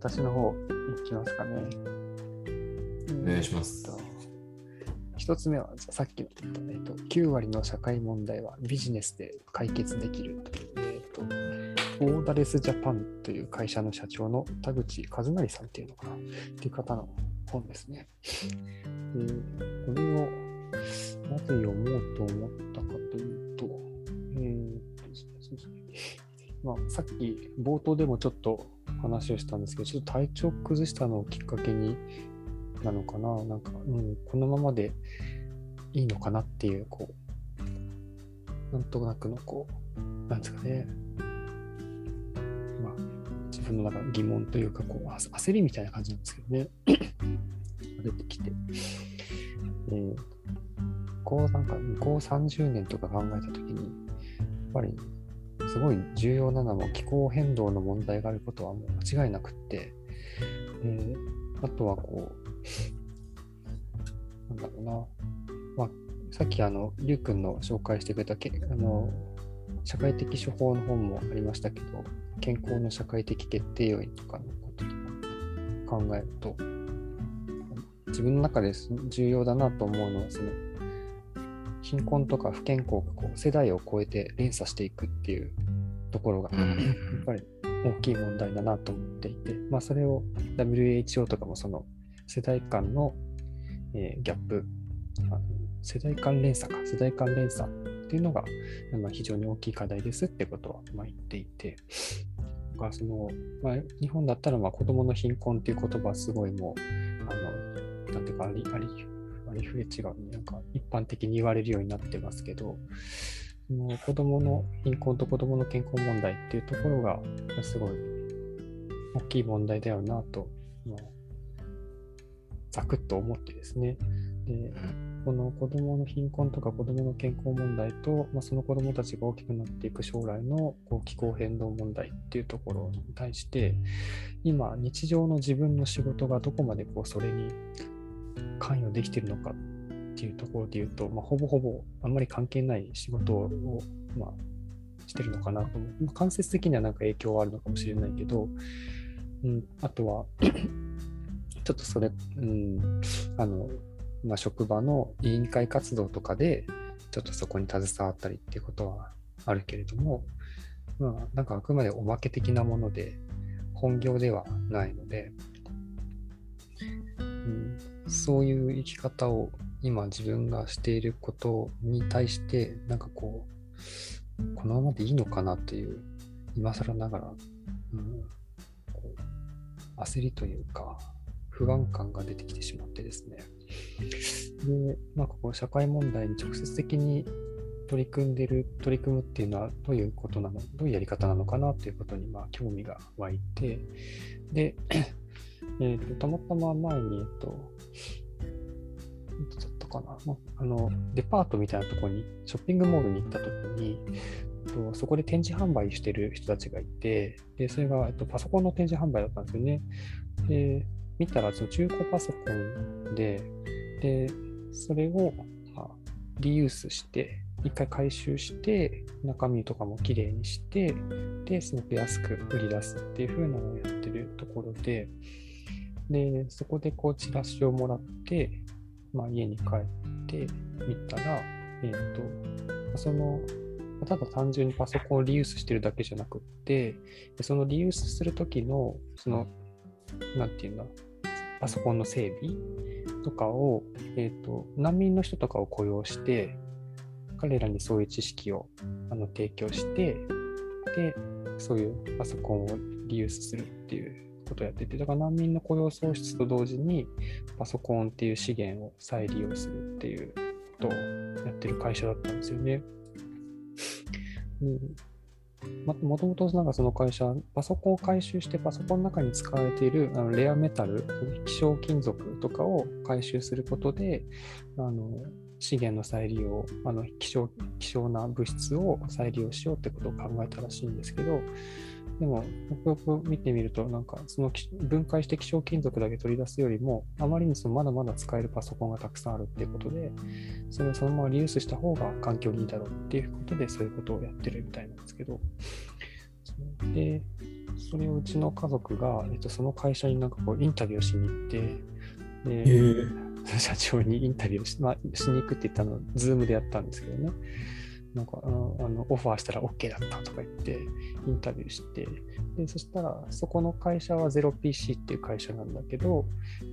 私の方いきますかね。お願いします。一つ目はさっきのえっと、9割の社会問題はビジネスで解決できるという、えっと、オーダレスジャパンという会社の社長の田口和成さんっていうのかなっていう方の本ですね。でこれをなぜ読もうと思ったかというと、えーまあ、さっき冒頭でもちょっと話をしたんですけど、ちょっと体調崩したのをきっかけになのかな、なんか、うん、このままでいいのかなっていう、こう、なんとなくの、こう、なんですかね、まあ、自分の中の疑問というか、こう、焦りみたいな感じなんですけどね、出てきて、えー、こう、なんか、向こう30年とか考えたときに、やっぱり、すごい重要なのは気候変動の問題があることはもう間違いなくって、えーあとはこう、なんだろうな、まあ、さっきあの、りゅうくんの紹介してくれたけあの社会的処方の本もありましたけど、健康の社会的決定要因とかのこととか考えると、自分の中で重要だなと思うのは、その、貧困とか不健康がこう世代を超えて連鎖していくっていうところが、うん。やっぱり大きい問題だなと思っていて、まあ、それを WHO とかもその世代間の、えーギャップ世代間連鎖か世代間連鎖っていうのが、まあ、非常に大きい課題ですってことはまあ言っていてとかその、まあ、日本だったらまあ子どもの貧困っていう言葉はすごいもうあのなんていうかありありありふれ違うなんか一般的に言われるようになってますけどその子どもの貧困と子どもの健康問題っていうところがすごい大きい問題だよなと、まあ、ざくっと思ってですね。でこの子どもの貧困とか子どもの健康問題と、まあ、その子どもたちが大きくなっていく将来のこう気候変動問題っていうところに対して今日常の自分の仕事がどこまでこうそれに関与できてるのかっていうところで言うと、まあ、ほぼほぼあんまり関係ない仕事を、まあ、してるのかなと思う。まあ間接的にはなんか影響はあるのかもしれないけど、うん、あとは ちょっとそれ、うん、あの、まあ、職場の委員会活動とかで、ちょっとそこに携わったりっていうことはあるけれども、まあ、なんかあくまでおまけ的なもので、本業ではないので、うん、そういう生き方を今自分がしていることに対して、なんかこう、このままでいいのかなっていう、今更ながら、うん、こう焦りというか、不安感が出てきてしまってですね。で、まあ、ここ社会問題に直接的に取り組んでる、取り組むっていうのはどういうことなの、どういうやり方なのかなということに、まあ、興味が湧いて、で、えっと、たまたま前に、えっと、だったかな、あ、の、デパートみたいなところに、ショッピングモールに行ったときに、そこで展示販売してる人たちがいて、で、それが、えっと、パソコンの展示販売だったんですよね。で、見たら、中古パソコンで、で、それを、ま、リユースして、一回回収して、中身とかもきれいにして、で、すごく安く売り出すっていう風なのをやってるところで、で、そこでこう、チラシをもらって、まあ、家に帰ってみたら、えっ、と、その、ただ単純にパソコンをリユースしてるだけじゃなくって、そのリユースするときの、その、なんていうんだ、パソコンの整備とかを、えっ、と、難民の人とかを雇用して、彼らにそういう知識をあの提供して、で、そういうパソコンをリユースするっていうことをやってて、だから難民の雇用創出と同時に、パソコンっていう資源を再利用するっていうことをやってる会社だったんですよね。うんもともとなんかその会社、パソコンを回収してパソコンの中に使われているあのレアメタル、希少金属とかを回収することで、あの資源の再利用、あの希少希少な物質を再利用しようってことを考えたらしいんですけど、でも、よくよく見てみると、なんかそのき分解して希少金属だけ取り出すよりも、あまりにそのまだまだ使えるパソコンがたくさんあるっていうことで、それをそのままリユースした方が環境にいいだろうっていうことで、そういうことをやってるみたいなんですけど、で、それをうちの家族が、えっと、その会社になんかこうインタビューしに行って、で、えー、社長にインタビューし,、まあ、しに行くって言ったのズームでやったんですけどね。なんかあのオファーしたら OK だったとか言ってインタビューしてでそしたらそこの会社は ZERO PC っていう会社なんだけど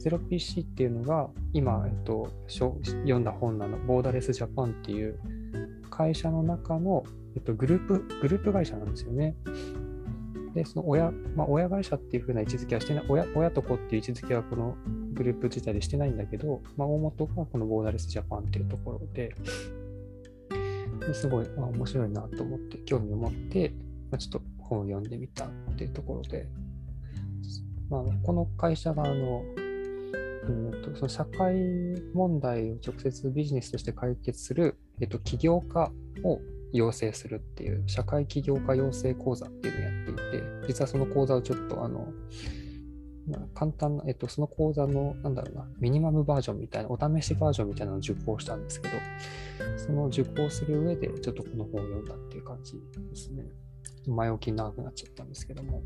0PC っていうのが今、えっと、読んだ本なのボーダレスジャパンっていう会社の中の、えっと、グループグループ会社なんですよね。で、その親、まあ、親会社っていう風な位置づけはしてない、親親と子っていう位置づけはこのグループ自体でしてないんだけど、まあ、大元がこのボーダレスジャパンっていうところで、ですごい、面白いなと思って、興味を持って、まあ、ちょっと本を読んでみたっていうところで、まあ、この会社があの、うんとその社会問題を直接ビジネスとして解決する、えっと、起業家を養成するっていう社会起業家養成講座っていうのをやっていて、実はその講座をちょっとあの、簡単な、えっと、その講座の、なんだろうな、ミニマムバージョンみたいな、お試しバージョンみたいなのを受講したんですけど、その受講する上で、ちょっとこの本を読んだっていう感じですね。前置き長くなっちゃったんですけども、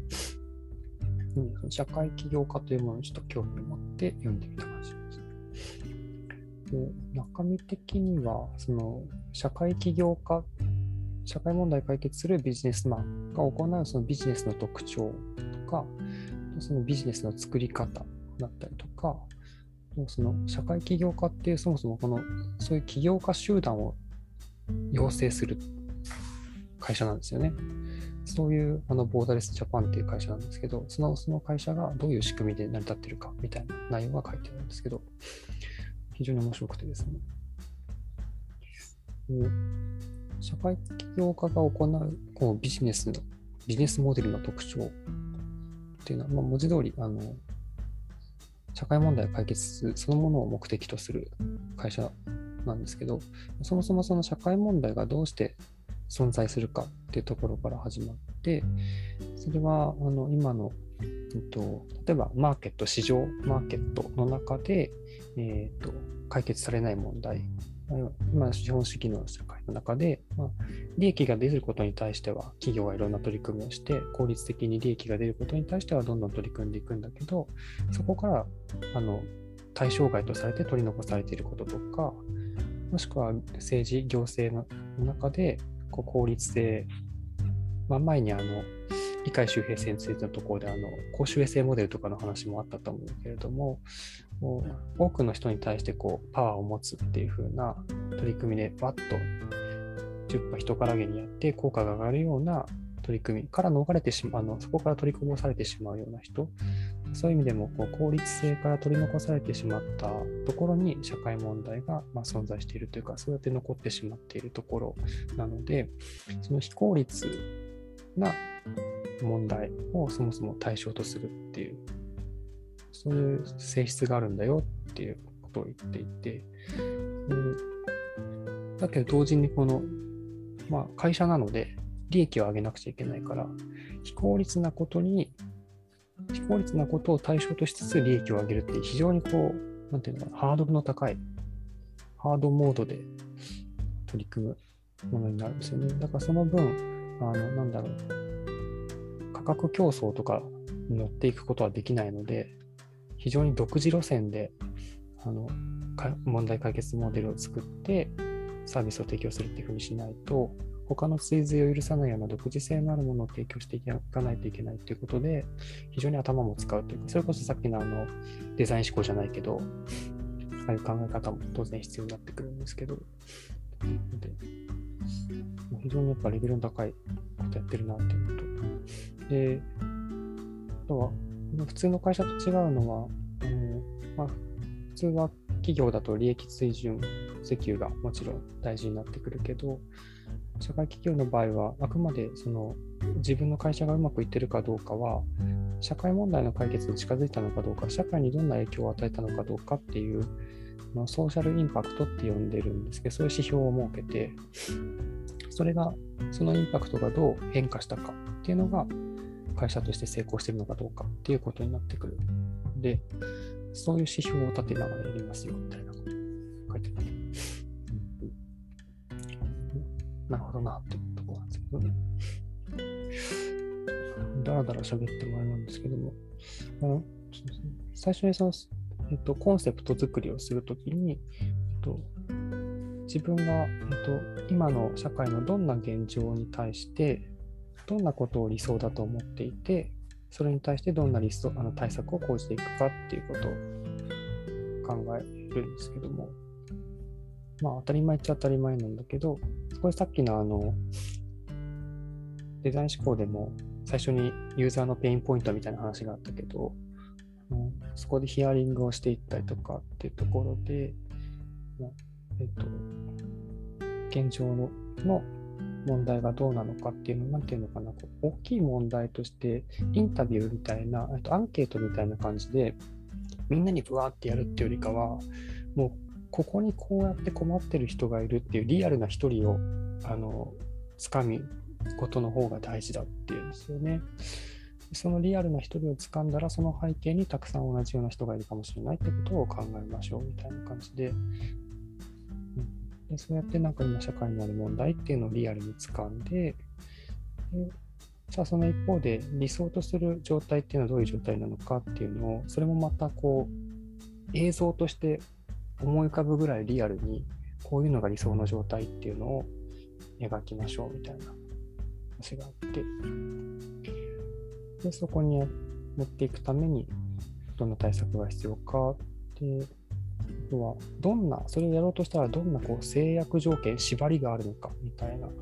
うん、社会起業家というものにちょっと興味を持って読んでみた感じです。で中身的には、その社会起業家、社会問題解決するビジネスマンが行うそのビジネスの特徴とか、そのビジネスの作り方だったりとか、その社会起業家っていうそもそもこのそういう起業家集団を養成する会社なんですよね。そういうあのボーダレスジャパンっていう会社なんですけど、そのその会社がどういう仕組みで成り立ってるかみたいな内容が書いてあるんですけど、非常に面白くてですね。社会起業家が行うこうビジネスの、ビジネスモデルの特徴っていうのは、まあ、文字通りあの社会問題を解決そのものを目的とする会社なんですけど、そもそもその社会問題がどうして存在するかっていうところから始まって、それはあの今の、えっと、例えばマーケット、市場マーケットの中で、えーと解決されない問題今、資本主義の社会の中で、まあ、利益が出ることに対しては、企業がいろんな取り組みをして、効率的に利益が出ることに対しては、どんどん取り組んでいくんだけど、そこからあの対象外とされて取り残されていることとか、もしくは政治、行政の中でこう効率性、まあ、前にあの理解周平先生のところであの公衆衛生モデルとかの話もあったと思うけれども、もう多くの人に対してこうパワーを持つっていう風な取り組みでバッと10羽人からげにやって効果が上がるような取り組みから逃れてしまうあのそこから取りこぼされてしまうような人そういう意味でもこう効率性から取り残されてしまったところに社会問題がま存在しているというかそうやって残ってしまっているところなのでその非効率な問題をそもそも対象とするっていうそういう性質があるんだよっていうことを言っていて、だけど同時にこの、まあ、会社なので利益を上げなくちゃいけないから、非効率なことに、非効率なことを対象としつつ利益を上げるって非常にこう、なんていうのかな、ハードルの高い、ハードモードで取り組むものになるんですよね。だからその分、あの、なんだろう、価格競争とかに乗っていくことはできないので、非常に独自路線であの問題解決モデルを作ってサービスを提供するっていうふうにしないと他の追随を許さないような独自性のあるものを提供していかないといけないということで非常に頭も使うというかそれこそさっきのあのデザイン思考じゃないけどああいう考え方も当然必要になってくるんですけど。で非常にやっぱレベルの高いことやってるなっていうことであとは普通の会社と違うのは、あのまあ、普通は企業だと利益水準請求がもちろん大事になってくるけど、社会企業の場合は、あくまでその自分の会社がうまくいってるかどうかは、社会問題の解決に近づいたのかどうか、社会にどんな影響を与えたのかどうかっていう、ソーシャルインパクトって呼んでるんですけど、そういう指標を設けて、それが、そのインパクトがどう変化したかっていうのが、会社として成功しているのかどうかっていうことになってくる。で、そういう指標を立てながらやりますよみたいなこと書いてある、なるほどなっていうところなんですけどね。だらだら喋ってもあれなんですけども、あの最初にその、えっと、コンセプト作りをするときに、えっと、自分が、えっと、今の社会のどんな現状に対して、どんなことを理想だと思っていて、それに対してどんなリストあの対策を講じていくかっていうことを考えるんですけども、まあ当たり前っちゃ当たり前なんだけど、これさっきのあの、デザイン思考でも最初にユーザーのペインポイントみたいな話があったけど、そこでヒアリングをしていったりとかっていうところで、えっと、現状のの問題がどうなのかっていうの、なんていうのかな、大きい問題として、インタビューみたいな、アンケートみたいな感じで、みんなにブワーってやるっていうよりかは、もう、ここにこうやって困ってる人がいるっていうリアルな一人を、あの、つかみことの方が大事だっていうんですよね。そのリアルな一人を掴んだら、その背景にたくさん同じような人がいるかもしれないってことを考えましょうみたいな感じで、うん。でそうやってなんか今社会にある問題っていうのをリアルに掴んで、でさあその一方で理想とする状態っていうのはどういう状態なのかっていうのを、それもまたこう映像として思い浮かぶぐらいリアルにこういうのが理想の状態っていうのを描きましょうみたいな話があって、でそこに持っていくためにどんな対策が必要かでとは、どんな、それをやろうとしたら、どんなこう制約条件、縛りがあるのかみたいな、ま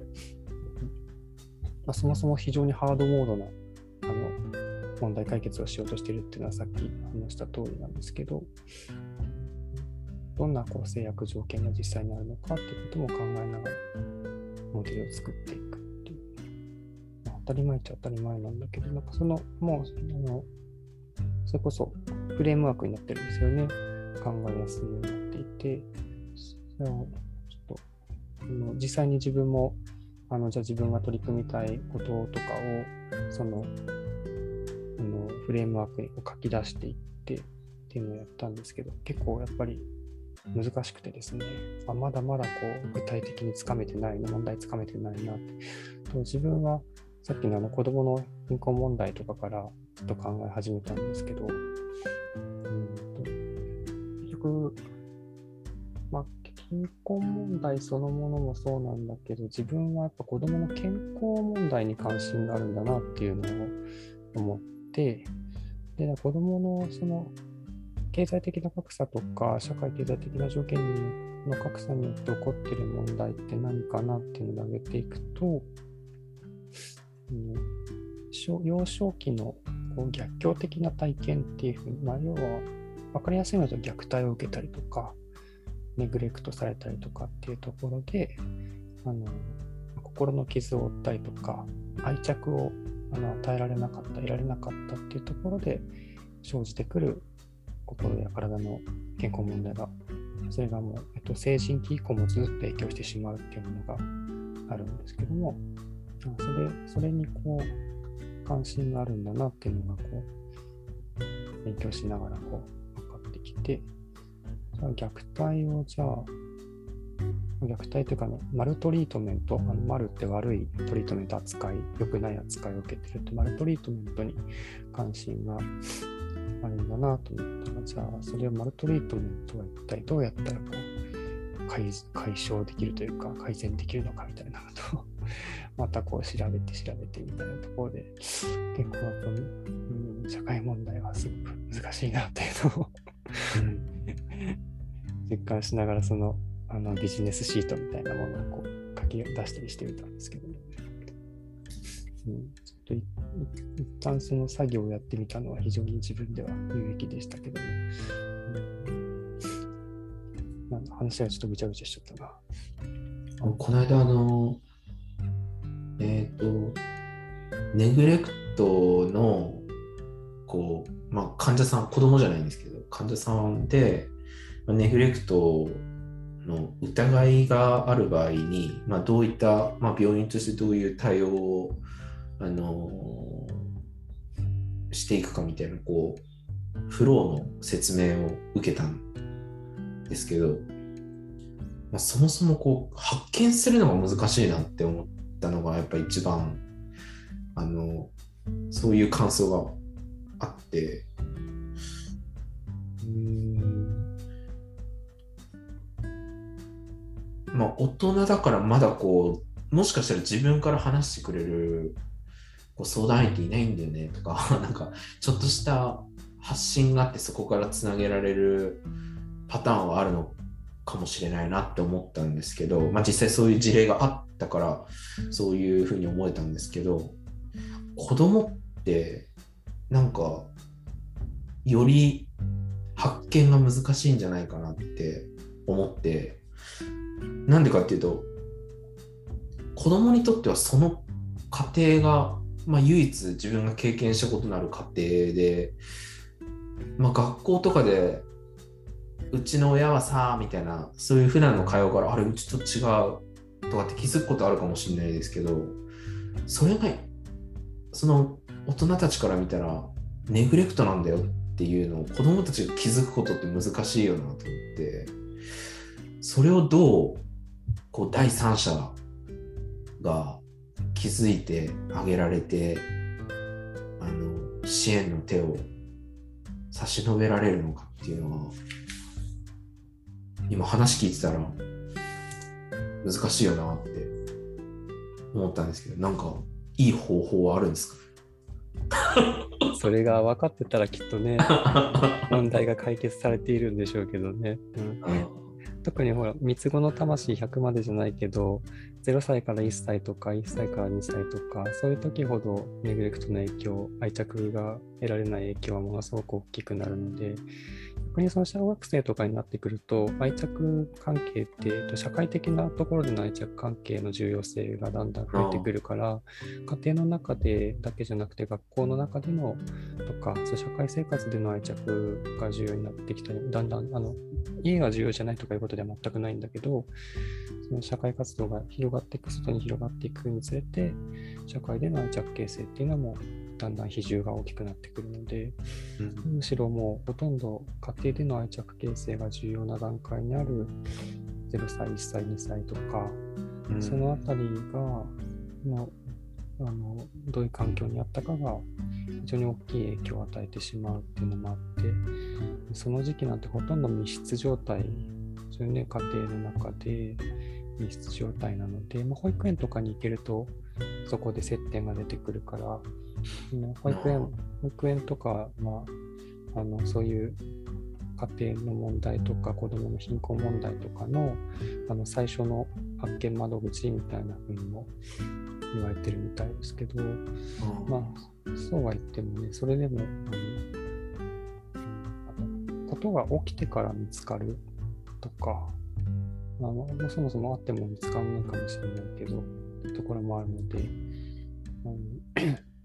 あ、そもそも非常にハードモードなあの問題解決をしようとしてるっていうのはさっき話した通りなんですけど、どんなこう制約条件が実際にあるのかっていうことも考えながら、モデルを作っていく。当たり前っちゃ当たり前なんだけど、なんかその、もう、あのそれこそフレームワークになってるんですよね。考えやすいようになっていて、それをちょっと、実際に自分も、あのじゃあ自分が取り組みたいこととかを、その、あのフレームワークに書き出していってっていうのをやったんですけど、結構やっぱり難しくてですね、あまだまだこう具体的につかめてない問題つかめてないなって。と自分はさっきのあの子供の貧困問題とかからちょっと考え始めたんですけど、うん、結局、まあ、貧困問題そのものもそうなんだけど、自分はやっぱ子供の健康問題に関心があるんだなっていうのを思って、で、子供のその経済的な格差とか、社会経済的な条件の格差によって起こってる問題って何かなっていうのを挙げていくと、うん、幼少期のこう逆境的な体験っていうふうに、まあ、要は分かりやすいのだと虐待を受けたりとか、ネグレクトされたりとかっていうところで、あの心の傷を負ったりとか、愛着をあの与えられなかった、得られなかったっていうところで生じてくる心や体の健康問題が、それがもう、えっと、成人期以降もずっと影響してしまうっていうものがあるんですけども、それそれにこう、関心があるんだなっていうのがこう、勉強しながらこう分かって、きて、じゃあ虐待をじゃあ、虐待というかの、マルトリートメント、あのマルって悪いトリートメント扱い、良くない扱いを受けてると、マルトリートメントに関心があるんだなと思った。ら、じゃあ、それをマルトリートメントは一体どうやったらこう解消できるというか、改善できるのかみたいなことをまたこう調べて調べてみたいなところで、結構、うん、社会問題はすごく難しいなっていうのを 実感しながらそのあのビジネスシートみたいなものをこう書き出したりしてみたんですけど、ね、うん、ちょっと一旦その作業をやってみたのは非常に自分では有益でしたけども、うん、話がちょっとぐちゃぐちゃしちゃったな。この間あのえっ、ー、とネグレクトのこう、まあ、患者さん子供じゃないんですけど患者さんでネグレクトの疑いがある場合に、まあ、どういった、まあ、病院としてどういう対応を、あのー、していくかみたいなこうフローの説明を受けたんですけど、まあ、そもそもこう発見するのが難しいなって思ったのがやっぱ一番あのそういう感想があって、うん。まあ、大人だからまだこう、もしかしたら自分から話してくれるこう相談相手いないんだよねとか、なんかちょっとした発信があってそこからつなげられるパターンはあるのかもしれないなって思ったんですけど、まあ、実際そういう事例があったからそういうふうに思えたんですけど子供ってなんかより発見が難しいんじゃないかなって思ってなんでかっていうと子供にとってはその過程が、まあ、唯一自分が経験したことのある過程で、まあ、学校とかでうちの親はさみたいなそういう普段の会話からあれうちと違うとかって気づくことあるかもしれないですけどそれがその大人たちから見たらネグレクトなんだよっていうのを子供たちが気づくことって難しいよなと思ってそれをどうこう第三者が気づいてあげられてあの支援の手を差し伸べられるのかっていうのは今話聞いてたら難しいよなって思ったんですけどなんかいい方法はあるんです それが分かってたらきっとね、か 問題が解決されているんでしょうけどね。うん特にほら、三つ子の魂100までじゃないけど、0歳から1歳とか、1歳から2歳とか、そういう時ほどネグレクトの影響、愛着が得られない影響はものすごく大きくなるので、にその小学生とかになってくると、愛着関係って、社会的なところでの愛着関係の重要性がだんだん増えてくるから、家庭の中でだけじゃなくて、学校の中でのとか、そう社会生活での愛着が重要になってきたり、だんだんあの家が重要じゃないとかいうことでは全くないんだけど、その社会活動が広がっていく、外に広がっていくにつれて、社会での愛着形成っていうのもだんだん比重が大きくなってくるので、むしろもうほとんど家庭での愛着形成が重要な段階にある0歳、1歳、2歳とか、うん。そのあたりがのあのどういう環境にあったかが非常に大きい影響を与えてしまうっていうのもあってその時期なんてほとんど密室状態そういうね家庭の中で密室状態なので、まあ、保育園とかに行けるとそこで接点が出てくるからね保育園保育園とか、まあ、あのそういう家庭の問題とか子どもの貧困問題とかのあの最初の発見窓口みたいな風にも言われてるみたいですけど、まあ、そうは言ってもね、それでも、あの、ことが起きてから見つかるとか、あのもうそもそもあっても見つからないかもしれないけど、ところもあるので、うん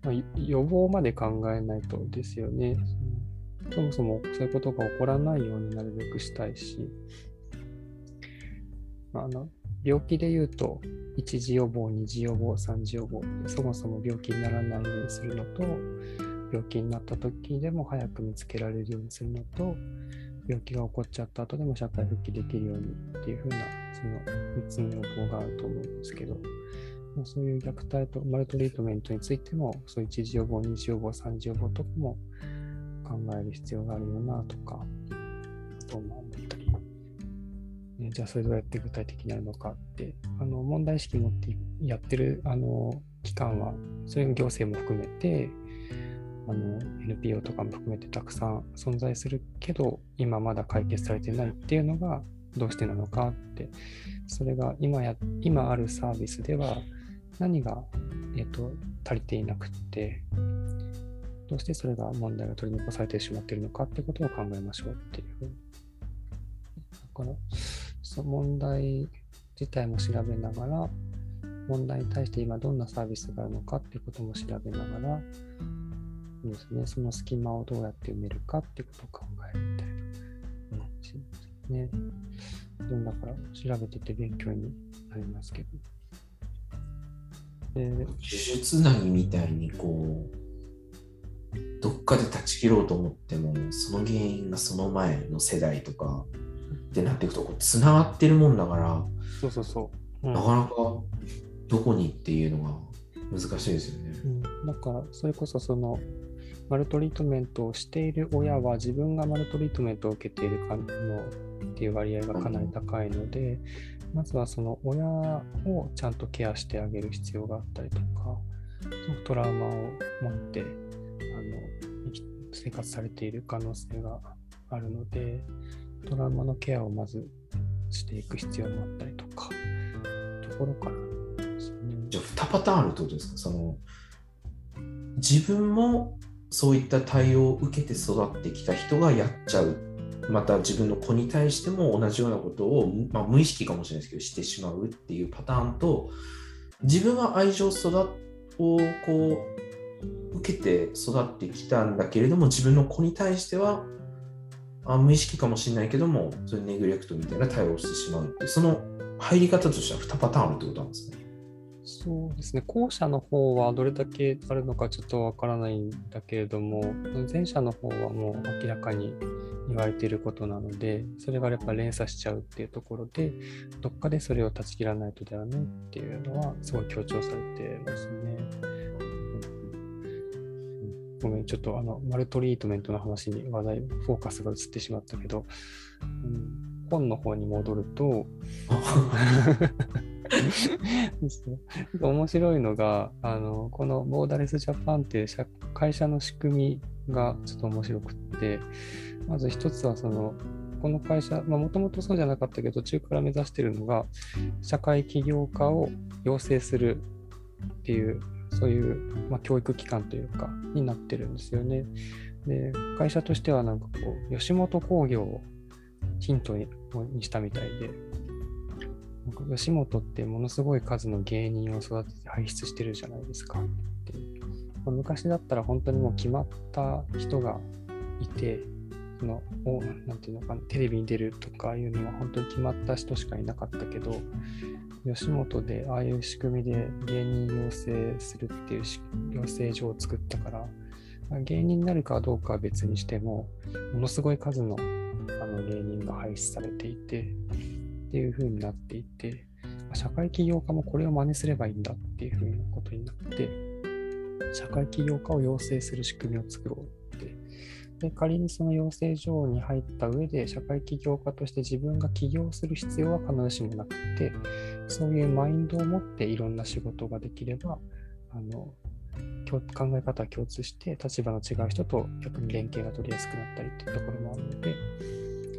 まあ、予防まで考えないとですよね。そもそもそういうことが起こらないようになるべくしたいし、あの病気で言うと、一次予防、二次予防、三次予防、そもそも病気にならないようにするのと、病気になった時でも早く見つけられるようにするのと、病気が起こっちゃった後でも社会復帰できるようにっていうふうな、その3つの予防があると思うんですけど、まあ、そういう虐待とマルトリートメントについても、そういう一次予防、二次予防、三次予防とかも考える必要があるよなとか、と思ったり。ねじゃあそれどうやって具体的にやるのかって、あの問題意識持ってやってるあの機関は、それが行政も含めて、あの NPO とかも含めてたくさん存在するけど、今まだ解決されてないっていうのがどうしてなのかって、それが今や今あるサービスでは何が、えっと足りていなくって、どうしてそれが問題が取り残されてしまっているのかってことを考えましょうっていうふうに。だから、その問題自体も調べながら、問題に対して今どんなサービスがあるのかっていうことも調べながら、そうですね、その隙間をどうやって埋めるかってことを考えるみたいな話ですね。だから調べてて勉強になりますけど。で呪術なぎみたいにこうどっかで断ち切ろうと思ってもその原因がその前の世代とかってなっていくとこうつながってるもんだから、そうそうそう。うんなかなかどこにっていうのが難しいですよね。うん、だからそれこそそのマルトリートメントをしている親は自分がマルトリートメントを受けているかのっていう割合がかなり高いので、まずはその親をちゃんとケアしてあげる必要があったりとか、トラウマを持ってあの生活されている可能性があるので、トラウマのケアをまずしていく必要もあったりとか、ところからね。じゃあ2パターンあるってことですか？その自分もそういった対応を受けて育ってきた人がやっちゃう。また自分の子に対しても同じようなことを、まあ、無意識かもしれないですけどしてしまうっていうパターンと自分は愛情育をこう受けて育ってきたんだけれども自分の子に対してはあ無意識かもしれないけどもそれネグレクトみたいな対応をしてしまうってその入り方としては2パターンあるってことなんですね。そうですね、後者の方はどれだけあるのかちょっとわからないんだけれども、前者の方はもう明らかに言われていることなので、それがやっぱ連鎖しちゃうっていうところで、どっかでそれを断ち切らないとだよねっていうのは、すごい強調されてますね。ごめん、ちょっとあの、マルトリートメントの話に話題、フォーカスが移ってしまったけど、うん、本の方に戻ると、面白いのがあのこのボーダレスジャパンっていう会社の仕組みがちょっと面白くってまず一つはそのこの会社もともとそうじゃなかったけど途中から目指してるのが社会起業家を養成するっていうそういう、まあ、教育機関というかになってるんですよね。で会社としてはなんかこう吉本興業をヒントにしたみたいで吉本ってものすごい数の芸人を育てて輩出してるじゃないですかって。昔だったら本当にもう決まった人がいて、のなんていうのか、テレビに出るとかいうのは本当に決まった人しかいなかったけど、吉本でああいう仕組みで芸人養成するっていう養成所を作ったから、芸人になるかどうかは別にしても、ものすごい数のあの芸人が輩出されていて、っていう風になっていて、社会起業家もこれを真似すればいいんだっていう風なことになって、社会起業家を養成する仕組みを作ろうって。で、仮にその養成所に入った上で、社会起業家として自分が起業する必要は必ずしもなくて、そういうマインドを持っていろんな仕事ができれば、あの考え方は共通して立場の違う人と逆に連携が取りやすくなったりっていうところもあるので、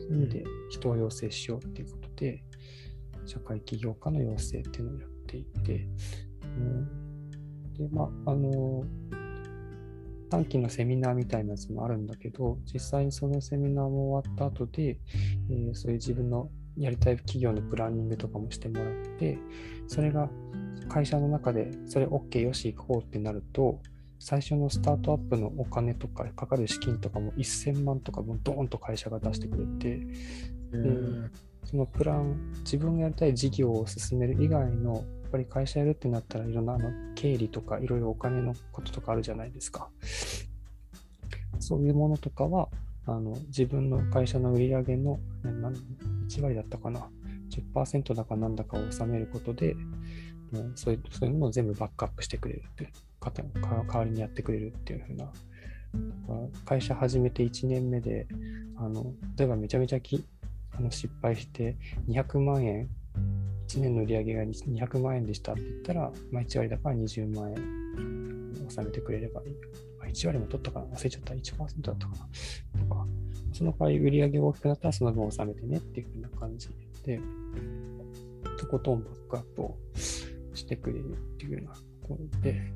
ういう意味で人を養成しようっていうことで、社会起業家の養成っていうのをやっていて、うん、で、まあ、あの、短期のセミナーみたいなやつもあるんだけど、実際にそのセミナーも終わった後で、えー、そういう自分のやりたい企業のプランニングとかもしてもらって、それが会社の中でそれ OK よし行こうってなると、最初のスタートアップのお金とかかかる資金とかも1000万とかもドーンと会社が出してくれて、でそのプラン、自分がやりたい事業を進める以外の、やっぱり会社やるってなったらいろんなあの経理とかいろいろお金のこととかあるじゃないですか。そういうものとかは、あの自分の会社の売り上げの、ね、1割だったかな、10%だかなんだかを納めることで、そういうそういうのを全部バックアップしてくれるって方代わりにやってくれるっていうふうな。会社始めて1年目であの例えばめちゃめちゃきあの失敗して200万円1年の売り上げが200万円でしたって言ったら、まあ、1割だから20万円納めてくれればいい。まあ、1割も取ったかな？忘れちゃった。1%だったかな？とか、その代わり売り上げが大きくなったらその分納めてねっていうふうな感じで、とことんバックアップをしてくれるっていうようなところ、で。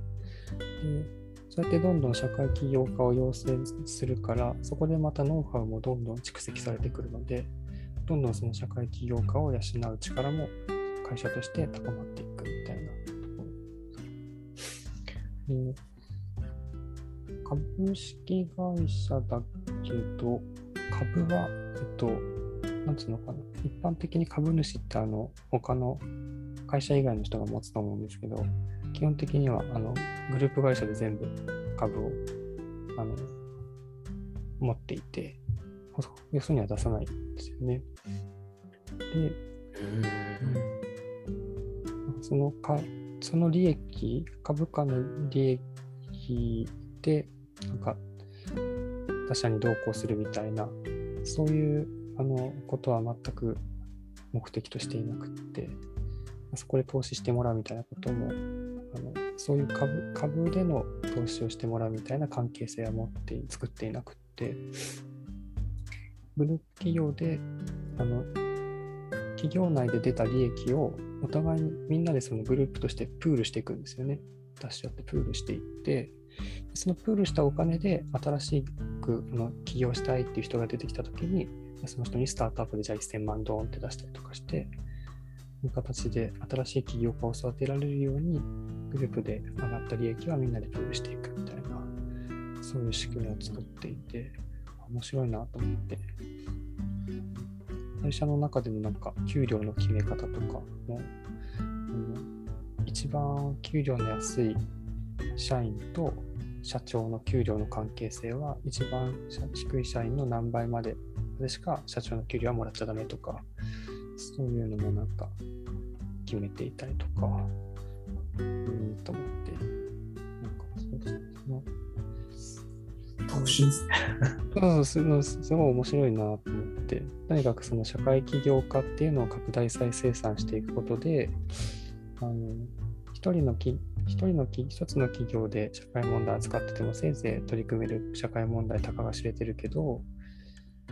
そうやってどんどん社会起業家を養成するから、そこでまたノウハウもどんどん蓄積されてくるので、どんどんその社会起業家を養う力も会社として高まっていくみたいな。ところ。で株式会社だけど、株は、えっと、なんつうのかな、一般的に株主ってあの、他の会社以外の人が持つと思うんですけど、基本的にはあのグループ会社で全部株をあの持っていて、よそには出さないんですよね。で、そのかその利益、株価の利益で、なんか、他社に同行するみたいな、そういうあのことは全く目的としていなくって、そこで投資してもらうみたいなことも、そういう株株での投資をしてもらうみたいな関係性は持って作っていなくって、グループ企業で、あの企業内で出た利益をお互いにみんなでそのグループとしてプールしていくんですよね。出し合ってプールしていって、そのプールしたお金で新しくあの起業したいっていう人が出てきたときに、その人にスタートアップでじゃあ1000万ドーンって出したりとかして、いう形で新しい起業家を育てられるように、グループで上がった利益はみんなでプールしていくみたいな、そういう仕組みを作っていて、面白いなと思って。会社の中でのなんか給料の決め方とかも、うん一番給料の安い社員と社長の給料の関係性は一番低い社員の何倍まででしか社長の給料はもらっちゃダメとかそういうのもなんか決めていたりとかうん。と思ってなんかそうですね。その特殊ですね。そうそうすごい面白いなと思って、とにかくその社会起業家っていうのを拡大再生産していくことで、あの一人のき一人のき一つの企業で社会問題扱ってても、せいぜい取り組める社会問題たかが知れてるけど、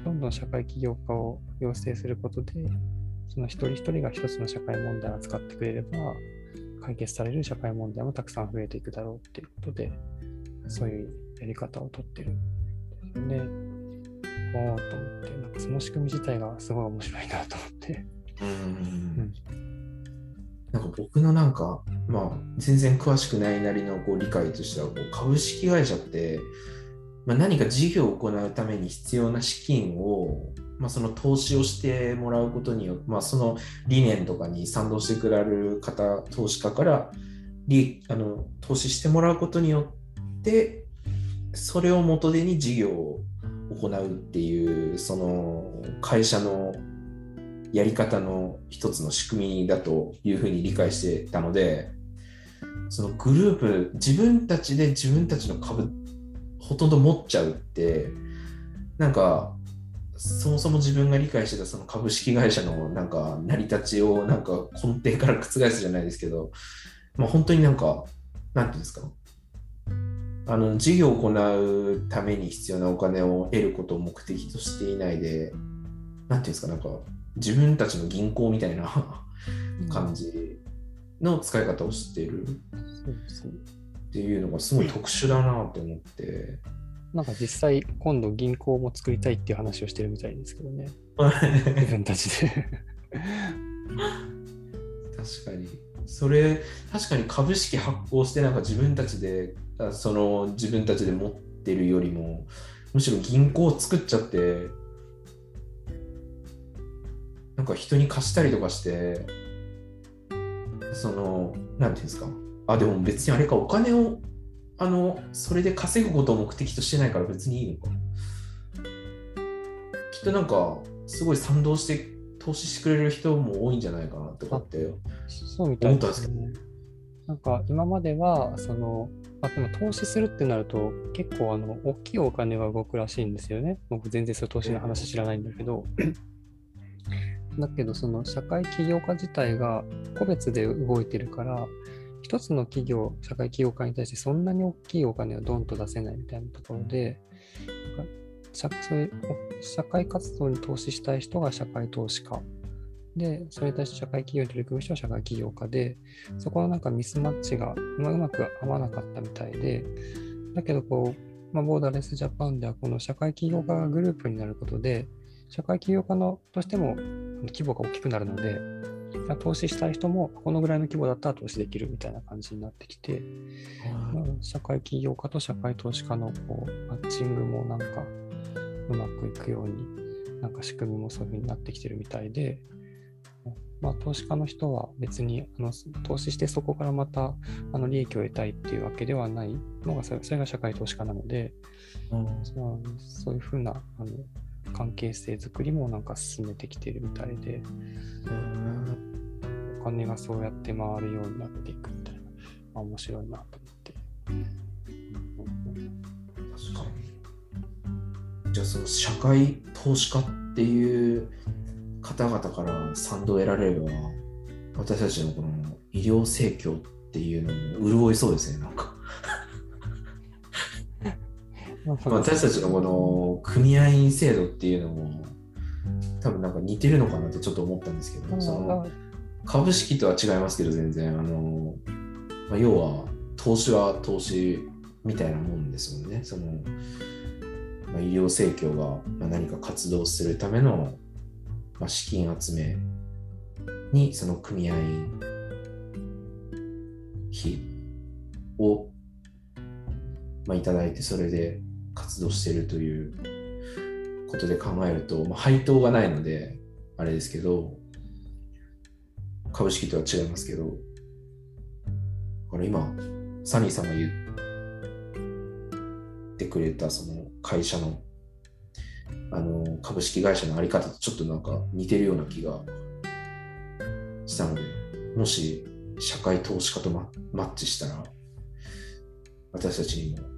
どんどん社会起業家を養成することで、その一人一人が一つの社会問題を扱ってくれれば、解決される社会問題もたくさん増えていくだろうっていうことで、そういうやり方をとってるんですよね。おおと思って、なんかその仕組み自体がすごい面白いなと思って。うんなんか僕のなんか、まあ、全然詳しくないなりのこう理解としてはこう株式会社って、まあ、何か事業を行うために必要な資金を、まあ、その投資をしてもらうことによって、まあ、その理念とかに賛同してくれる方投資家からあの投資してもらうことによってそれを元手に事業を行うっていうその会社のやり方の一つの仕組みだというふうに理解してたのでそのグループ自分たちで自分たちの株ほとんど持っちゃうってなんかそもそも自分が理解してたその株式会社のなんか成り立ちをなんか根底から覆すじゃないですけど、まあ、本当になんかなんていうんですか？あの事業を行うために必要なお金を得ることを目的としていないでなんていうんですか？なんか自分たちの銀行みたいな感じの使い方をしている。っていうのがすごい特殊だなって思って。なんか実際、今度銀行も作りたいっていう話をしてるみたいですけどね。自分たちで。確かに。それ、確かに株式発行してなんか自分たちで、その自分たちで持ってるよりも、むしろ銀行を作っちゃって、なんか人に貸したりとかして、その、なんていうんですか。あ、でも別にあれか、お金を、あの、それで稼ぐことを目的としてないから別にいいのか。きっとなんか、すごい賛同して投資してくれる人も多いんじゃないかなとかって。そうみたいですね。なんか今までは、その、あでも投資するってなると、結構あの大きいお金が動くらしいんですよね。僕全然そういう投資の話知らないんだけど。だけど、その社会起業家自体が個別で動いてるから、一つの企業、社会起業家に対してそんなに大きいお金をドンと出せないみたいなところで、なんか社そういう社会活動に投資したい人が社会投資家。で、それに対して社会企業に取り組む人は社会起業家で、そこのなんかミスマッチがまあうまく合わなかったみたいで、だけどこう、まあ、ボーダーレスジャパンではこの社会起業家がグループになることで、社会起業家のとしても規模が大きくなるので、投資したい人もこのぐらいの規模だったら投資できるみたいな感じになってきて、まあ社会起業家と社会投資家のこうマッチングもなんかうまくいくように、なんか仕組みもそういう風になってきてるみたいで、まあ、投資家の人は別にあの投資してそこからまたあの利益を得たいっていうわけではないのがそれが社会投資家なので、そうそういうふうなあの関係性づくりもなんか進めてきてるみたいで、お金がそうやって回るようになっていくみたいなまあ面白いなと思って。確かに。じゃあその社会投資家っていう方々から賛同得られれば、私たちのこの医療盛況っていうのも潤いそうですね、なんか。私たちのこの組合員制度っていうのも多分なんか似てるのかなってちょっと思ったんですけど、その株式とは違いますけど全然あの、まあ、要は投資は投資みたいなもんですもんね。そのまあ、医療盛況がまあ何か活動するための、まあ、資金集めにその組合員費を、まあ、いただいてそれで活動しているということで考えると、まあ、配当がないのであれですけど株式とは違いますけどだから今サニーさんが言ってくれたその会社のあの株式会社のあり方とちょっとなんか似てるような気がしたのでもし社会投資家とマッチしたら私たちにも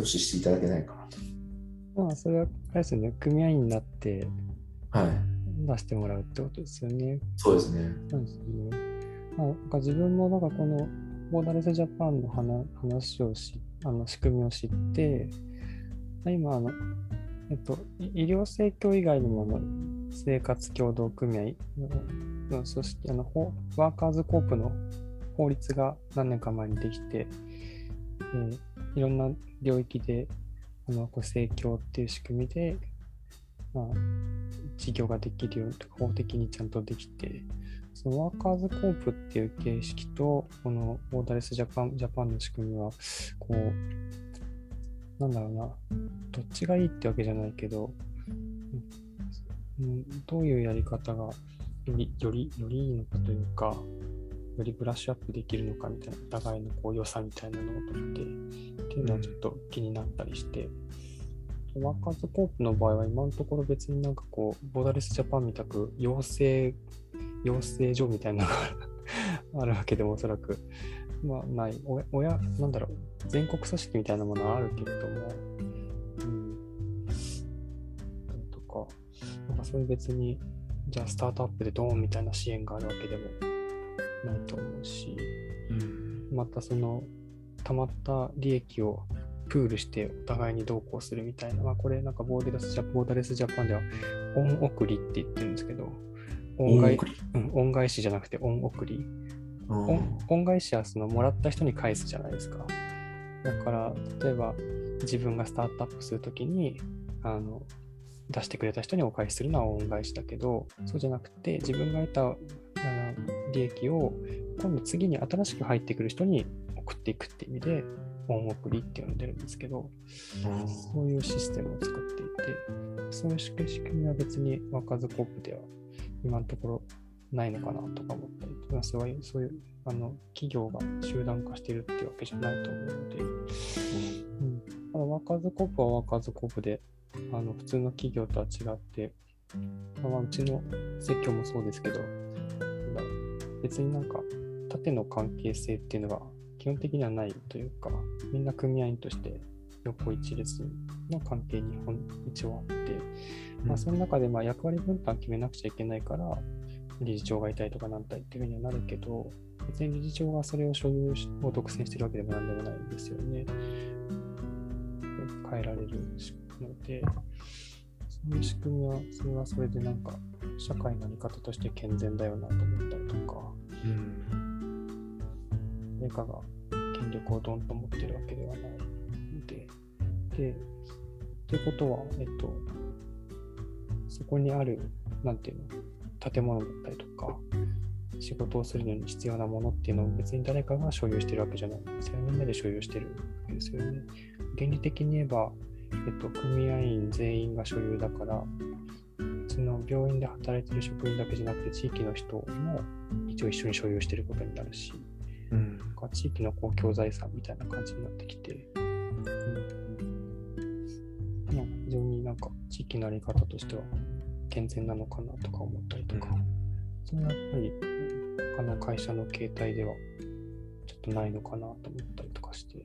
投資していただけないかなと。まあ、それは、あれですよね、組合員になってはい。出してもらうってことですよね。そうですね。そうですね。まあ、なんか自分もなんかこのボーダレスジャパンの話話をし、あの仕組みを知って、今あの、えっと、医療盛況以外にもあの生活協同組合のの組織あの、ほワーカーズコープの法律が何年か前にできて、えーいろんな領域であのこう盛況っていう仕組みで、まあ、事業ができるように法的にちゃんとできて、そのワーカーズコープっていう形式と、このボーダレスジャパンジャパンの仕組みは、こう、なんだろうな、どっちがいいってわけじゃないけど、うん、どういうやり方がより、より、よりいいのかというか、よりブラッシュアップできるのかみたいな、お互いのこう良さみたいなのをとって、っていうのはちょっと気になったりして、ワーカーズコープの場合は今のところ別になんかこう、ボーダレスジャパンみたく養成、養成所みたいなのが あるわけでもおそらく、まあない。お親、なんだろう、全国組織みたいなものはあるけれども、うん。とか、なんかそういう別に、じゃあスタートアップでドーンみたいな支援があるわけでもないと思うし、うん。またその溜まった利益をプールしてお互いにどうこうするみたいな、まあ、これなんかボーダレスジャボーダレスジャパンでは恩送りって言ってるんですけど、恩返うん、恩返しじゃなくて恩送り。うん恩恩返しはそのもらった人に返すじゃないですか。だから、例えば自分がスタートアップするときにあの出してくれた人にお返しするのは恩返しだけど、そうじゃなくて自分が得たあの利益を今度次に新しく入ってくる人に送っていくっていう意味で、恩送りって呼んでるんですけど、そういうシステムを作っていて、そういう仕組みは別にワーカズコープでは今のところないのかなとか思ったり、まあそういうそういうあの企業が集団化してるっていうわけじゃないと思うので、うん、ただワカズコープはワーカズコープであの普通の企業とは違って、まあ、うちの説教もそうですけど、別になんか縦の関係性っていうのが基本的にはないというか、みんな組合員として横一列の関係に本一応あって、まあ、その中でまあ役割分担決めなくちゃいけないから、理事長がいたりとかなんたりっていうふうにはなるけど、別に理事長がそれを所有しを独占してるわけでもなんでもないんですよね。で変えられるので、そういう仕組みは、それはそれでなんか、社会のあり方として健全だよなと思ったりとか、うん。誰かが？権力をどんと持ってるわけではないので、で、ということは、えっと、そこにある、なんていうの、建物だったりとか、仕事をするのに必要なものっていうのを別に誰かが所有してるわけじゃないんですよ。みんなで所有してるわけですよね。原理的に言えば、えっと、組合員全員が所有だから、その病院で働いてる職員だけじゃなくて、地域の人も一応一緒に所有してることになるし、うん。なんか地域の公共財産みたいな感じになってきて、うんまあ、非常になんか地域のあり方としては健全なのかなとか思ったりとか。それはやっぱり他の会社の形態ではちょっとないのかなと思ったりとかして、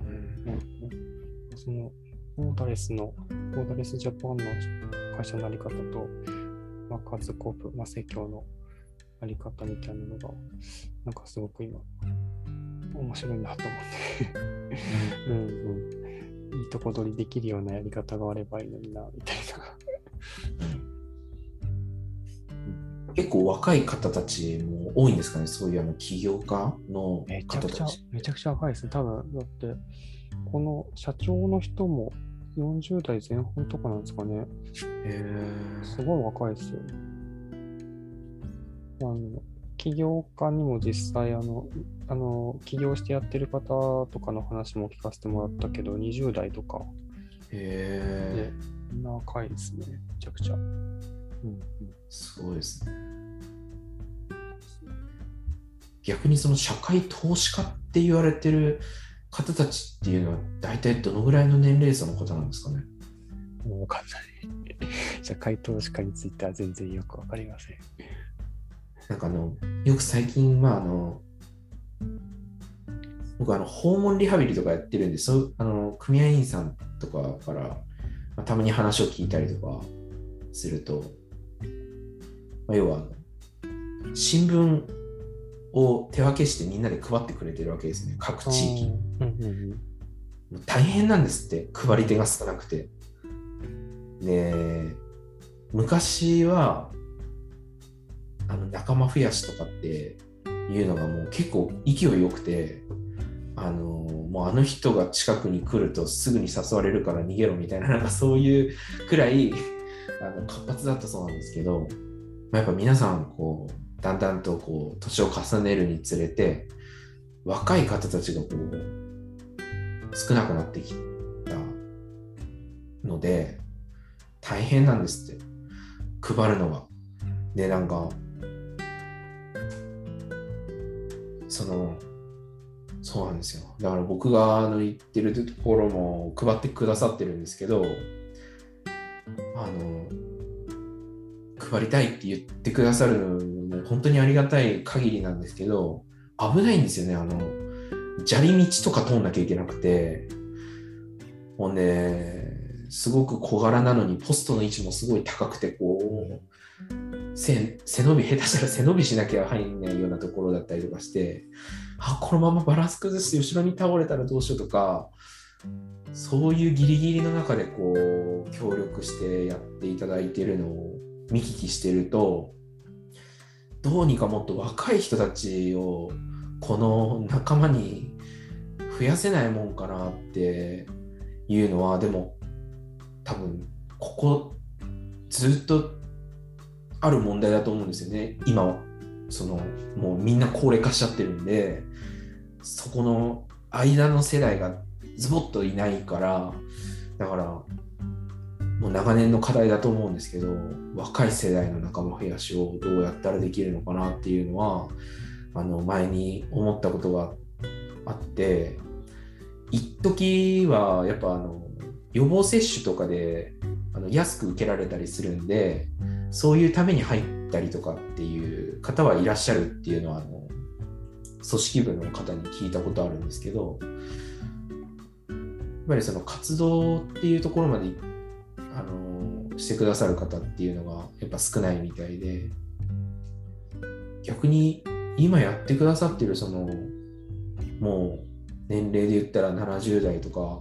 うん。うん、そのオーダレスの、オーダレスジャパンの会社のあり方と、まあ、カズコープ、まあ、生協のあり方みたいなのが、なんかすごく今、面白いなと思って、うんうん、いいとこ取りできるようなやり方があればいいのにな、みたいな。結構若い方たちも多いんですかね、そういうあの起業家のめちゃくちゃ方たち。、めちゃくちゃ若いですね。多分、だって、この社長の人も40代前半とかなんですかね。へすごい若いですよ。あの起業家にも実際あの、あの、起業してやってる方とかの話も聞かせてもらったけど、20代とかえ。へでえ。若いですね。めちゃくちゃ。うんうん、すごいですね。逆にその社会投資家って言われてる方たちっていうのは大体どのぐらいの年齢層の方なんですかね？もうわかんない。社会投資家については全然よくわかりません。なんかあの、よく最近はあの、僕あの訪問リハビリとかやってるんで、そうあの組合員さんとかから、まあ、たまに話を聞いたりとかすると、まあ、要は新聞を手分けしてみんなで配ってくれてるわけですね、各地域。大変なんですって、配り手が少なくて。で、昔は、あの仲間増やしとかっていうのがもう結構勢いよくて、あのもうあの人が近くに来るとすぐに誘われるから逃げろみたいな、なんかそういうくらいあの活発だったそうなんですけど、まあ、やっぱ皆さんこう、だんだんとこう年を重ねるにつれて、若い方たちがこう、少なくなってきたので大変なんですって配るのが。でなんかそのそうなんですよ。だから僕があの言ってるところも配ってくださってるんですけどあの配りたいって言ってくださるのも本当にありがたい限りなんですけど危ないんですよね。あの砂利道とか通んなきゃいけなくて、ほんで、すごく小柄なのにポストの位置もすごい高くて、こう、背伸び、下手したら背伸びしなきゃ入んないようなところだったりとかして、あ、このままバランス崩して後ろに倒れたらどうしようとか、そういうギリギリの中でこう、協力してやっていただいてるのを見聞きしてると、どうにかもっと若い人たちをこの仲間に増やせないもんかなっていうのはでも多分ここずっとある問題だと思うんですよね。今は。そのもうみんな高齢化しちゃってるんでそこの間の世代がズボッといないからだからもう長年の課題だと思うんですけど若い世代の仲間増やしをどうやったらできるのかなっていうのはあの前に思ったことがあって一時はやっぱあの予防接種とかであの安く受けられたりするんでそういうために入ったりとかっていう方はいらっしゃるっていうのはあの組織部の方に聞いたことあるんですけどやっぱりその活動っていうところまであのしてくださる方っていうのがやっぱ少ないみたいで逆に今やってくださってるそのもう年齢で言ったら70代とか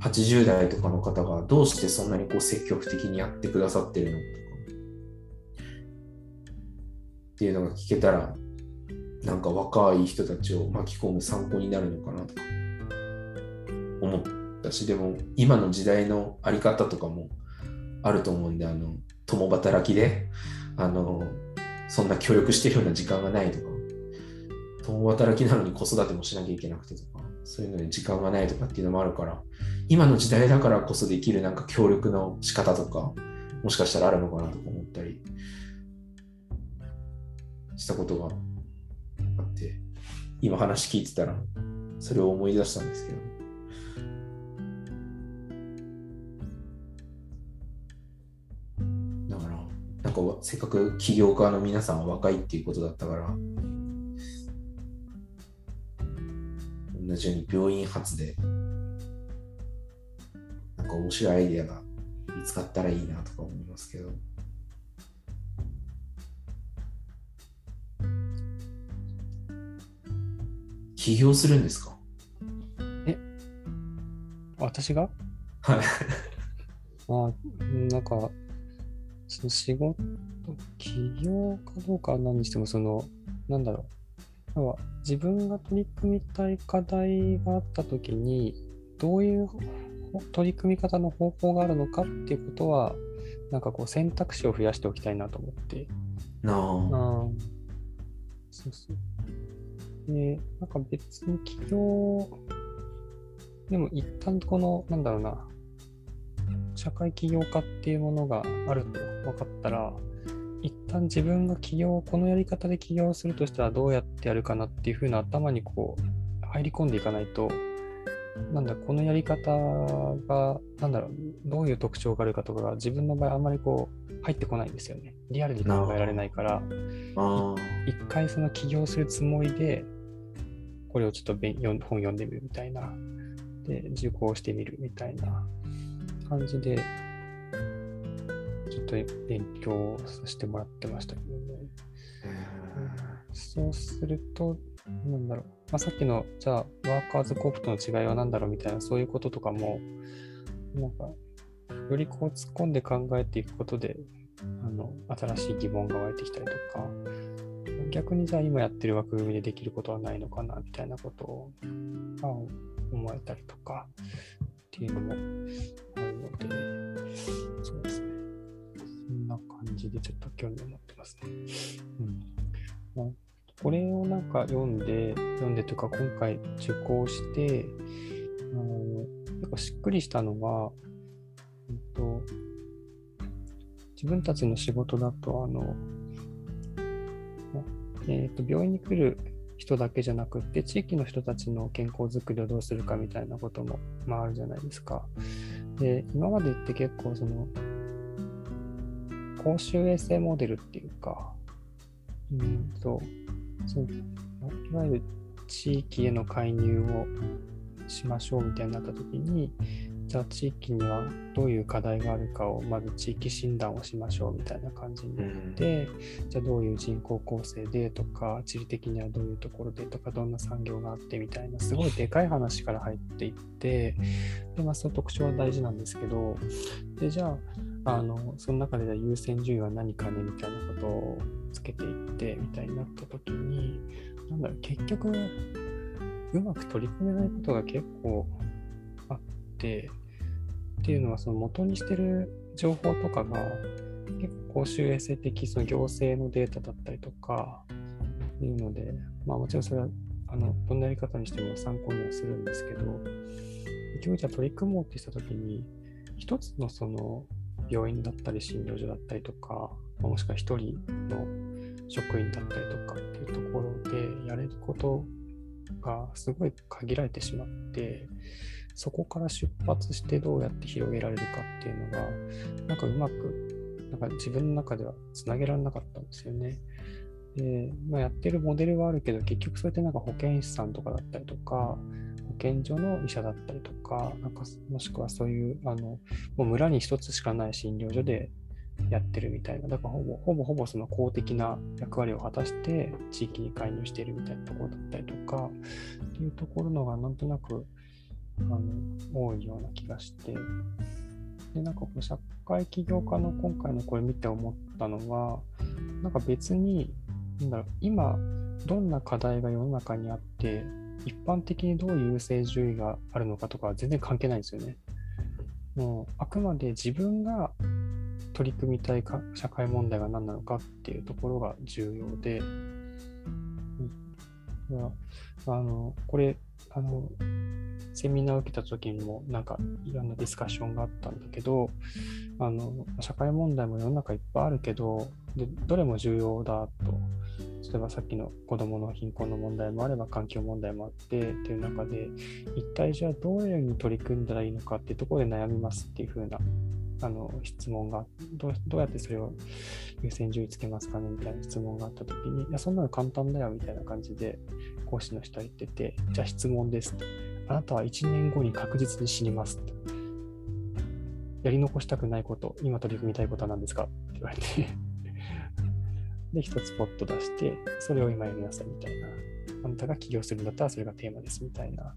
80代とかの方がどうしてそんなにこう積極的にやってくださってるのっていうのが聞けたらなんか若い人たちを巻き込む参考になるのかなとか思ったしでも今の時代のあり方とかもあると思うんであの共働きであのそんな協力してるような時間がないとか共働きなのに子育てもしなきゃいけなくてとかそういうのに時間がないとかっていうのもあるから今の時代だからこそできるなんか協力の仕方とかもしかしたらあるのかなとか思ったりしたことがあって今話聞いてたらそれを思い出したんですけどだからなんかせっかく起業家の皆さんは若いっていうことだったから、同じように病院発で、なんか面白いアイデアが見つかったらいいなとか思いますけど。起業するんですか？私が？はい。ま あ、なんか、その仕事、起業かどうかは何にしても、その、なんだろう。要は自分が取り組みたい課題があったときに、どういうほ取り組み方の方法があるのかっていうことは、なんかこう選択肢を増やしておきたいなと思って。なあ。あそうそう。で、なんか別に起業、でも一旦この、なんだろうな、社会起業家っていうものがあると分かったら、一旦自分が起業、このやり方で起業するとしたらどうやってやるかなっていうふうな頭にこう入り込んでいかないと、なんだ、このやり方が、なんだろう、どういう特徴があるかとかが自分の場合あんまりこう入ってこないんですよね。リアルに考えられないから、あ一回その起業するつもりで、これをちょっと本読んでみるみたいな。で、受講してみるみたいな感じで、ちょっと勉強させてもらってましたけどね。そうすると、なんだろう、まあ、さっきの、じゃあ、ワーカーズコープとの違いは何だろうみたいな、そういうこととかも、なんか、よりこう突っ込んで考えていくことで、あの、新しい疑問が湧いてきたりとか、逆にじゃあ今やってる枠組みでできることはないのかなみたいなことをあ思えたりとかっていうのもあるので、そうですね。そんな感じでちょっと興味を持ってますね。うん、これをなんか読んで、読んでというか今回受講して、あの結構しっくりしたのは、えっと、自分たちの仕事だと、あの、えー、と病院に来る人だけじゃなくって地域の人たちの健康づくりをどうするかみたいなことも、まあ、あるじゃないですか。で今までって結構その公衆衛生モデルっていうか、うんとそのいわゆる地域への介入をしましょうみたいになった時にじゃあ地域にはどういう課題があるかをまず地域診断をしましょうみたいな感じになって、うん、じゃあどういう人口構成でとか地理的にはどういうところでとかどんな産業があってみたいなすごいでかい話から入っていってで、まあ、その特徴は大事なんですけどでじゃああのその中で優先順位は何かねみたいなことをつけていってみたいになった時になんだろう結局うまく取り組めないことが結構あってっていうのはその元にしてる情報とかが結構公衆衛生的その行政のデータだったりとかいうのでまあもちろんそれはあのどんなやり方にしても参考にはするんですけど結局じゃ取り組もうってした時に一つのその病院だったり診療所だったりとかもしくは一人の職員だったりとかっていうところでやれることがすごい限られてしまってそこから出発してどうやって広げられるかっていうのがなんかうまくなんか自分の中ではつなげられなかったんですよね。でまあ、やってるモデルはあるけど結局そうやってなんか保健師さんとかだったりとか保健所の医者だったりとかなんかもしくはそういうあのもう村に一つしかない診療所でやってるみたいなだからほぼほぼほぼその公的な役割を果たして地域に介入しているみたいなところだったりとかっていうところのがなんとなくあの多いような気がして。でなんかこの社会起業家の今回のこれ見て思ったのはなんか別になんだろう今どんな課題が世の中にあって一般的にどういう優先順位があるのかとか全然関係ないんですよね。もうあくまで自分が取り組みたいか社会問題が何なのかっていうところが重要で、うん、あのこれあのセミナーを受けた時にもなんかいろんなディスカッションがあったんだけどあの社会問題も世の中いっぱいあるけどでどれも重要だと。例えばさっきの子どもの貧困の問題もあれば環境問題もあってっていう中で一体じゃあどういうふうに取り組んだらいいのかっていうところで悩みますっていうふうなあの質問がどう、やってそれを優先順位つけますかねみたいな質問があったときに、いや、そんなの簡単だよみたいな感じで講師の人は言ってて、じゃあ質問ですと。あなたは1年後に確実に死にますと。やり残したくないこと、今取り組みたいことは何ですか？って言われて で、一つポット出して、それを今やりなさいみたいな。あなたが起業するんだったらそれがテーマですみたいな。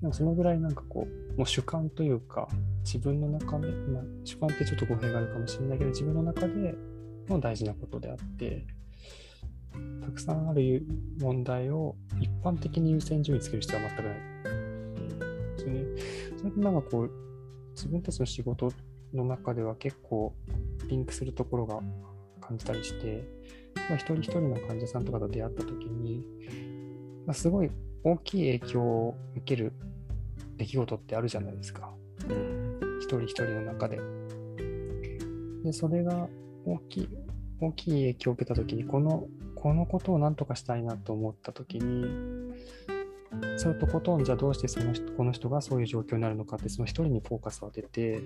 でもそのぐらいなんかこう、もう主観というか、自分の中で、まあ、主観ってちょっと語弊があるかもしれないけど、自分の中での大事なことであって、たくさんある問題を一般的に優先順位つける必要は全くない。ですね。それでなんかこう、自分たちの仕事の中では結構リンクするところが感じたりして、まあ、一人一人の患者さんとかと出会った時に、まあ、すごい大きい影響を受ける出来事ってあるじゃないですか。うん、一人一人の中で。で、それが大きい、大きい影響を受けた時に、この、このことを何とかしたいなと思った時に、それとことんじゃあどうしてその人この人がそういう状況になるのかってその一人にフォーカスを当てて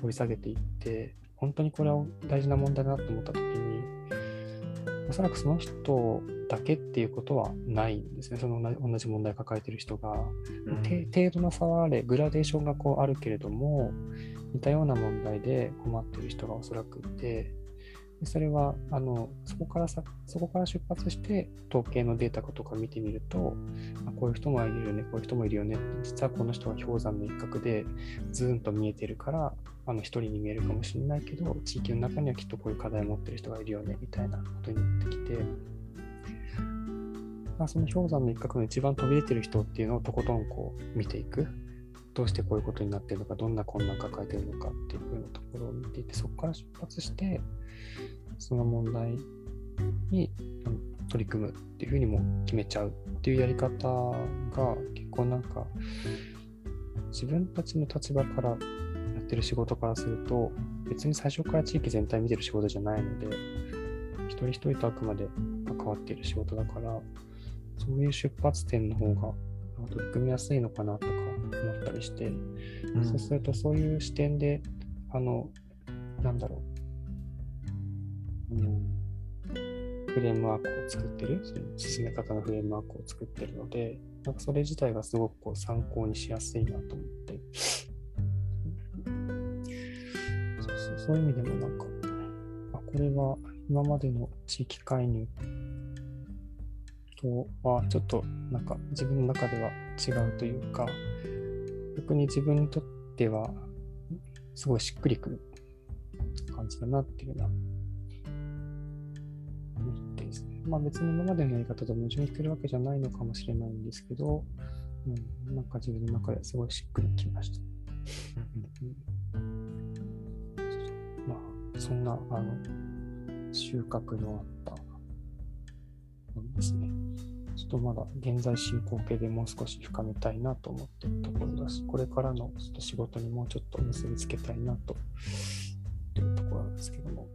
掘り下げていって本当にこれは大事な問題だなと思った時におそらくその人だけっていうことはないんですね。その同じ問題を抱えている人が、うん、程度の差はあれグラデーションがこうあるけれども似たような問題で困っている人がおそらくいてでそれはあのそこからさそこから出発して統計のデータとか見てみるとあこういう人もいるよねこういう人もいるよね実はこの人は氷山の一角でズーンと見えてるからあの一人に見えるかもしれないけど地域の中にはきっとこういう課題を持ってる人がいるよねみたいなことになってきて、ま、その氷山の一角の一番飛び出てる人っていうのをとことんこう見ていく。どうしてこういうことになってるのかどんな困難を抱えてるのかっていうふうなところを見ていてそこから出発してその問題に取り組むっていうふうにも決めちゃうっていうやり方が結構なんか自分たちの立場からやってる仕事からすると別に最初から地域全体見てる仕事じゃないので一人一人とあくまで関わっている仕事だからそういう出発点の方が取り組みやすいのかなとか思ったりして、うん、そうするとそういう視点であのなんだろフレームワークを作ってる、進め方のフレームワークを作ってるので、なんかそれ自体がすごくこう参考にしやすいなと思って、そうそうそういう意味でもなんか、あこれは今までの地域介入とはちょっとなんか自分の中では違うというか、逆に自分にとってはすごいしっくりくる感じだなっていうようなまあ別に今までのやり方と矛盾してるわけじゃないのかもしれないんですけど、うん、なんか自分の中ですごいしっくりきました。まあ、そんな、あの、収穫のあったですね。ちょっとまだ現在進行形でもう少し深めたいなと思ってるところだし、これからのちょっと仕事にもうちょっと結びつけたいなというところなんですけども。